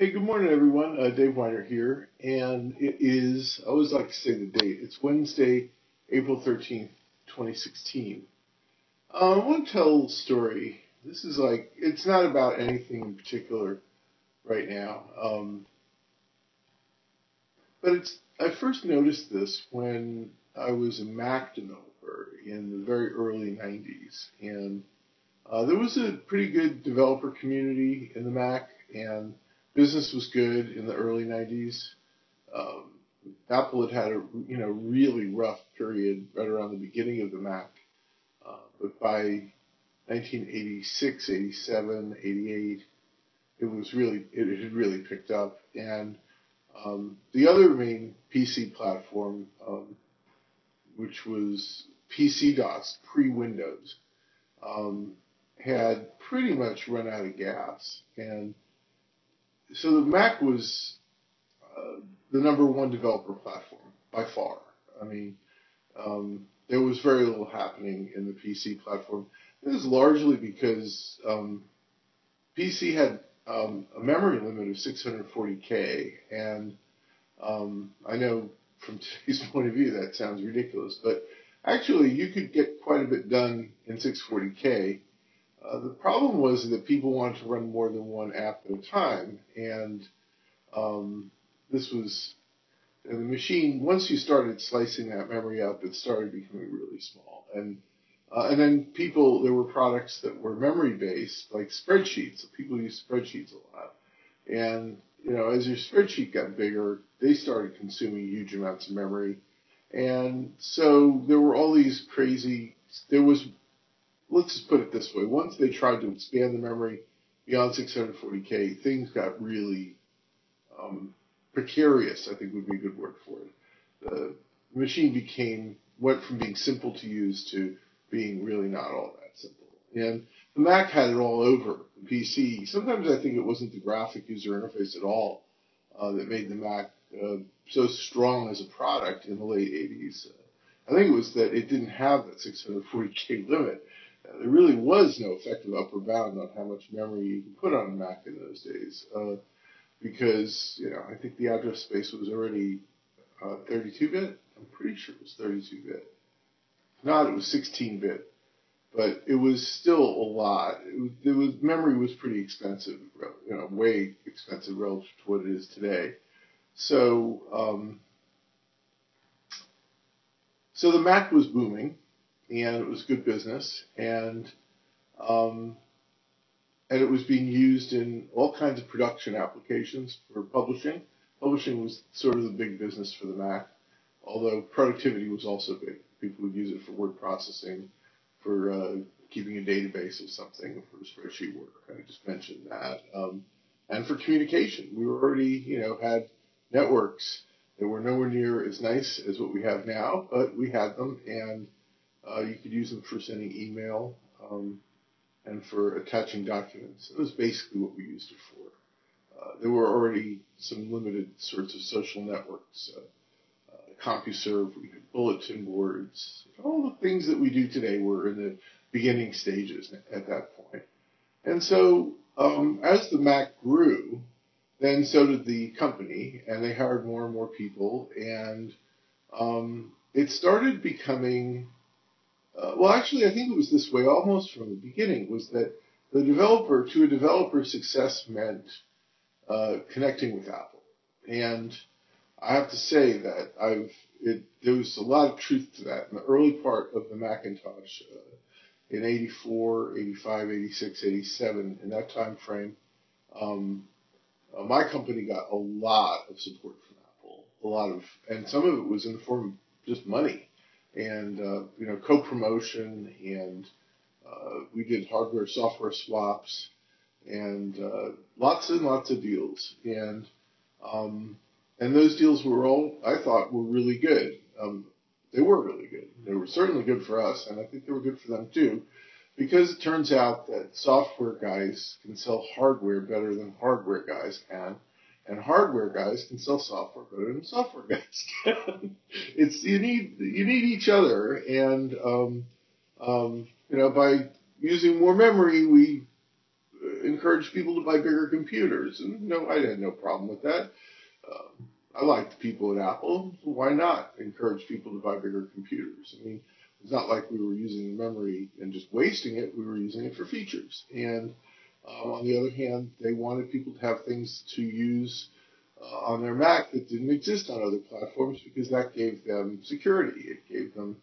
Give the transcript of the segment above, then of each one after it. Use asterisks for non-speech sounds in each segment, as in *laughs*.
Hey, good morning, everyone. Uh, Dave Winer here, and it is, I always like to say the date. It's Wednesday, April 13th, 2016. Uh, I want to tell a story. This is like, it's not about anything in particular right now. Um, but it's, I first noticed this when I was a Mac developer in the very early 90s. And uh, there was a pretty good developer community in the Mac, and business was good in the early 90s. Um, Apple had had a you know really rough period right around the beginning of the Mac, uh, but by 1986, 87, 88, it was really it had really picked up. And um, the other main PC platform, um, which was PC DOS pre-Windows, um, had pretty much run out of gas and so the Mac was uh, the number one developer platform by far. I mean, um, there was very little happening in the PC platform. It was largely because um, PC had um, a memory limit of 640k, and um, I know from *laughs* today's point of view that sounds ridiculous, but actually you could get quite a bit done in 640k uh, the problem was that people wanted to run more than one app at a time, and um, this was the machine. Once you started slicing that memory up, it started becoming really small, and uh, and then people there were products that were memory based, like spreadsheets. People use spreadsheets a lot, and you know as your spreadsheet got bigger, they started consuming huge amounts of memory, and so there were all these crazy. There was let's just put it this way. Once they tried to expand the memory beyond 640K, things got really um, precarious, I think would be a good word for it. The machine became, went from being simple to use to being really not all that simple. And the Mac had it all over the PC. Sometimes I think it wasn't the graphic user interface at all uh, that made the Mac uh, so strong as a product in the late 80s. I think it was that it didn't have that 640K limit there really was no effective upper bound on how much memory you could put on a Mac in those days, uh, because you know I think the address space was already 32-bit. Uh, I'm pretty sure it was 32-bit. If not, it was 16-bit, but it was still a lot. It it was memory was pretty expensive, you know, way expensive relative to what it is today. So, um, so the Mac was booming and it was good business, and um, and it was being used in all kinds of production applications for publishing. Publishing was sort of the big business for the Mac, although productivity was also big. People would use it for word processing, for uh, keeping a database of something, for spreadsheet work. I just mentioned that, um, and for communication. We already, you know, had networks that were nowhere near as nice as what we have now, but we had them, and uh, you could use them for sending email um, and for attaching documents. It was basically what we used it for. Uh, there were already some limited sorts of social networks. Uh, uh, CompuServe, we had bulletin boards. All the things that we do today were in the beginning stages at that point. And so um, as the Mac grew, then so did the company, and they hired more and more people, and um, it started becoming uh, well, actually, I think it was this way almost from the beginning. Was that the developer to a developer success meant uh, connecting with Apple, and I have to say that I've it, there was a lot of truth to that in the early part of the Macintosh uh, in 84, 85, 86, 87, in that time frame. Um, uh, my company got a lot of support from Apple, a lot of, and some of it was in the form of just money and uh, you know co-promotion and uh, we did hardware software swaps and uh, lots and lots of deals and um, and those deals were all I thought were really good. Um, they were really good. They were certainly good for us, and I think they were good for them too, because it turns out that software guys can sell hardware better than hardware guys can, and hardware guys can sell software better than software *laughs* guys can. it's you need you need each other, and um, um, you know by using more memory, we encourage people to buy bigger computers. And no, I had no problem with that. Uh, I liked people at Apple. Why not encourage people to buy bigger computers? I mean, it's not like we were using the memory and just wasting it. We were using it for features. And um, on the other hand, they wanted people to have things to use uh, on their Mac that didn't exist on other platforms because that gave them security. It gave them,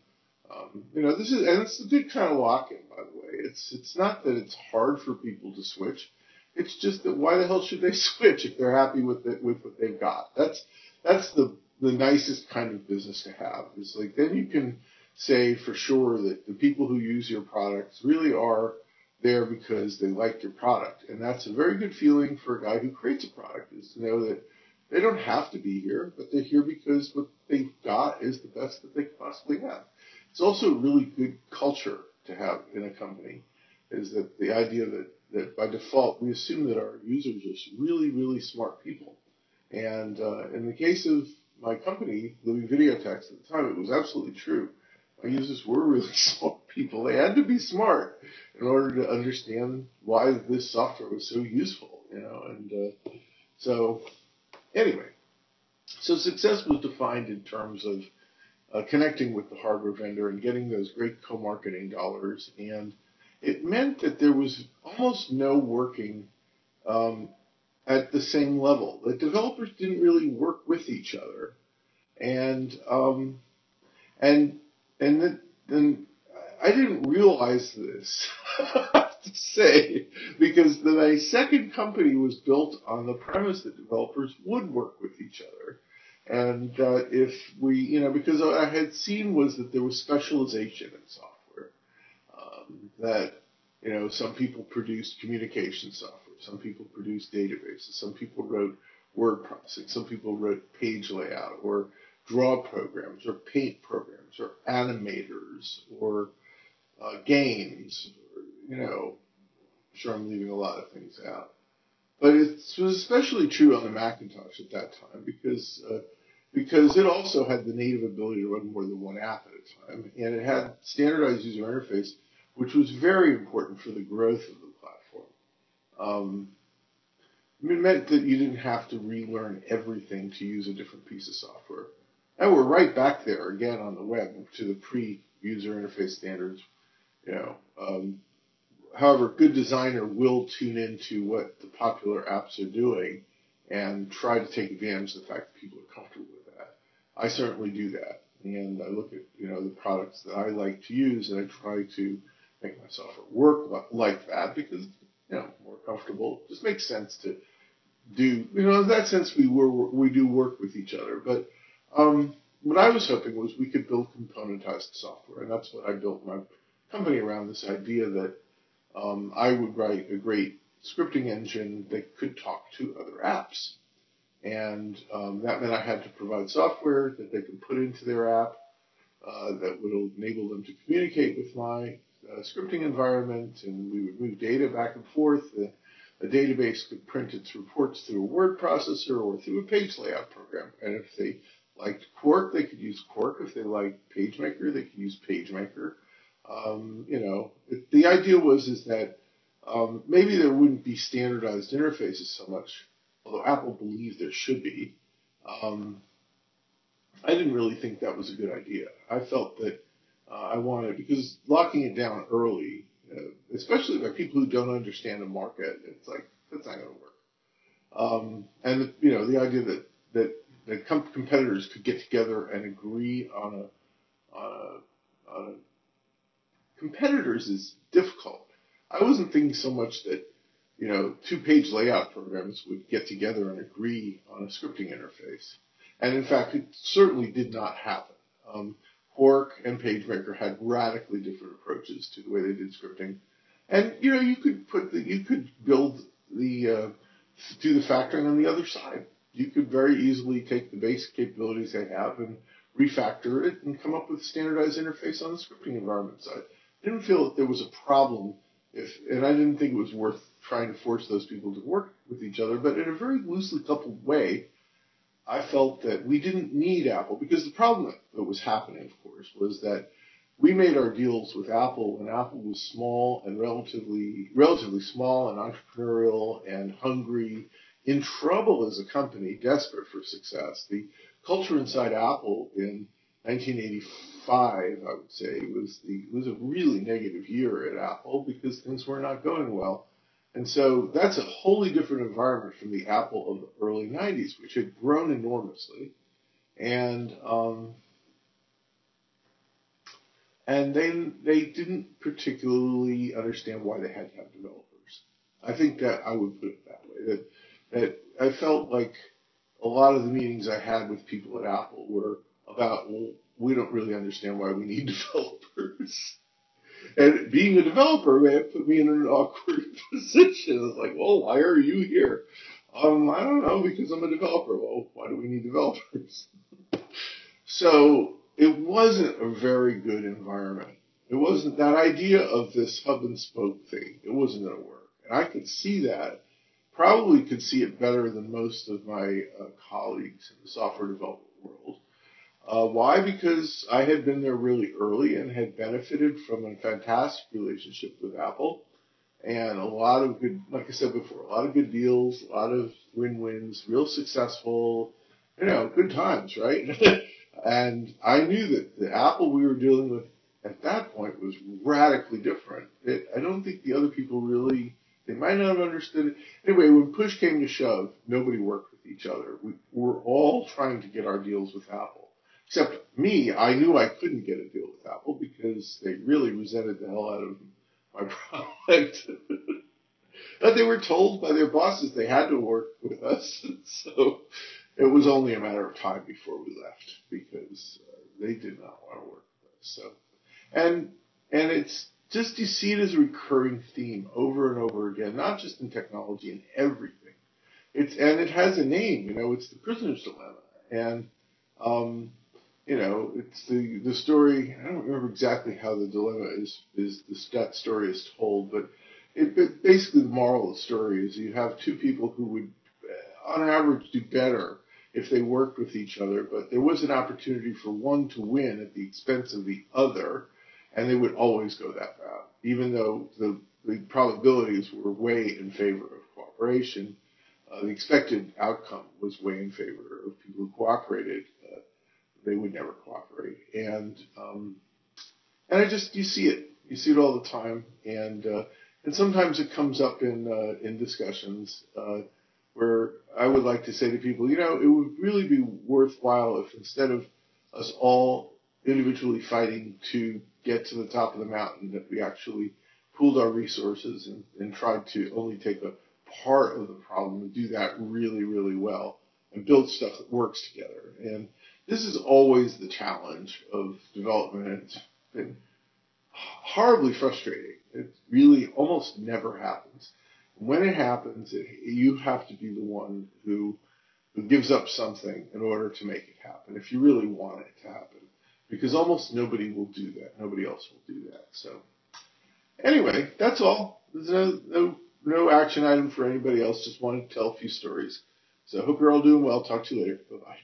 um, you know, this is and it's a good kind of lock-in, by the way. It's it's not that it's hard for people to switch. It's just that why the hell should they *laughs* switch if they're happy with it with what they've got? That's that's the the nicest kind of business to have. It's like then you can say for sure that the people who use your products really are there because they like your product. And that's a very good feeling for a guy who creates a product is to know that they don't have to be here, but they're here because what they've got is the best that they could possibly have. It's also a really good culture to have in a company is that the idea that, that by default we assume that our users are really, really smart people. And uh, in the case of my company, Living Videotext, at the time, it was absolutely true. My users were really *laughs* smart people. They had to be smart in order to understand why this software was so useful, you know. And uh, so, anyway, so success was defined in terms of uh, connecting with the hardware vendor and getting those great co-marketing dollars, and it meant that there was almost no working um, at the same level. The developers didn't really work with each other, and um, and and then I didn't realize this, *laughs* I have to say, because the, my second company was built on the premise that developers would work with each other. And that if we, you know, because I had seen was that there was specialization in software. Um, that, you know, some people produced communication software, some people produced databases, some people wrote word processing, some people wrote page layout or draw programs or paint programs or animators or uh, games. Or, you know, I'm sure I'm leaving a lot of things out. But it was especially true on the Macintosh at that time because uh, because it also had the native ability to run more than one app at a time, and it had standardized user interface, which was very important for the growth of the platform. Um, it meant that you didn't have to relearn everything to use a different piece of software. And we're right back there again on the web to the pre-user interface standards. You know, um, however, good designer will tune into what the popular apps are doing and try to take advantage of the fact that people are comfortable with that. I certainly do that, and I look at you know the products that I like to use, and I try to make my software work like that because you know more comfortable. It just makes sense to do you know in that sense we were we do work with each other, but um, what I was hoping was we could build componentized software, and that's what I built my company around this idea that um, I would write a great scripting engine that could talk to other apps. And um, that meant I had to provide software that they could put into their app uh, that would enable them to communicate with my uh, scripting environment, and we would move data back and forth. The, the database could print its reports through a word processor or through a page layout program. And if they liked Quark, they could use Quark. If they liked PageMaker, they could use PageMaker. Um, you know, the idea was is that um, maybe there wouldn't be standardized interfaces so much, although Apple believed there should be. Um, I didn't really think that was a good idea. I felt that uh, I wanted because locking it down early, uh, especially by people who don't understand the market, it's like that's not going to work. Um, and you know, the idea that that that com- competitors could get together and agree on a, on a, on a competitors is difficult. I wasn't thinking so much that you know two page layout programs would get together and agree on a scripting interface, and in fact, it certainly did not happen. Um, Quark and PageMaker had radically different approaches to the way they did scripting, and you know you could put the you could build the uh, do the factoring on the other side you could very easily take the basic capabilities they have and refactor it and come up with a standardized interface on the scripting environment side. I didn't feel that there was a problem if, and I didn't think it was worth trying to force those people to work with each other, but in a very loosely coupled way, I felt that we didn't need Apple because the problem that was happening, of course, was that we made our deals with Apple when Apple was small and relatively relatively small and entrepreneurial and hungry, in trouble as a company, desperate for success. The culture inside Apple in 1985, I would say, was the was a really negative year at Apple because things were not going well. And so that's a wholly different environment from the Apple of the early 90s, which had grown enormously. And um, and then they didn't particularly understand why they had to have developers. I think that I would put it that way. That that I felt like a lot of the meetings I had with people at Apple were about, well, we don't really understand why we need *laughs* developers. and being a developer, man, put me in an awkward *laughs* position. It's like, well, why are you here? Um, I don't know, because I'm a developer. Well, why do we need developers? *laughs* so it wasn't a very good environment. It wasn't that idea of this hub and spoke thing. It wasn't going to work. And I could see that probably could see it better than most of my uh, colleagues in the software development world. Uh, why? Because I had been there really early and had benefited from a fantastic relationship with Apple and a lot of good, like I said before, a lot of good deals, a lot of win-wins, real successful, you know, good times, right? *laughs* and I knew that the Apple we were dealing with at that point was radically different. It, I don't think the other people really they might not have understood it. Anyway, when push came to shove, nobody worked with each other. We were all trying to get our deals with Apple. Except me, I knew I couldn't get a deal with Apple because they really resented the hell out of my *laughs* product. but they were told by their bosses they had to work with us. *laughs* So it was only a matter of time before we left because uh, they did not want to work with us. So, and, and it's, just you see it as a recurring theme over and over again, not just in technology, in everything. It's and it has a name, you know, it's the prisoner's dilemma, and um, you know, it's the the story. I don't remember exactly how the dilemma is is this, that story is told, but it, it basically the moral of the story is you have two people who would, on average, do better if they worked with each other, but there was an opportunity for one to win at the expense of the other and they would always go that route, even though the, the probabilities were way in favor of cooperation. Uh, the expected outcome was way in favor of people who cooperated. Uh, they would never cooperate, and um, and I just you see it, you see it all the time, and uh, and sometimes it comes up in uh, in discussions uh, where I would like to say to people, you know, it would really be worthwhile if instead of us all individually fighting to get to the top of the mountain, that we actually pooled our resources and, and tried to only take a part of the problem and do that really, really well and build stuff that works together. And this is always the challenge of development. It's been horribly frustrating. It really almost never happens. When it happens, it, you have to be the one who who gives up something in order to make it happen if you really want it to happen because almost nobody will do that. Nobody else will do that. So anyway, that's all. There's no, no, no action item for anybody else. Just wanted to tell a few stories. So hope you're all doing well. Talk to you later. Bye bye.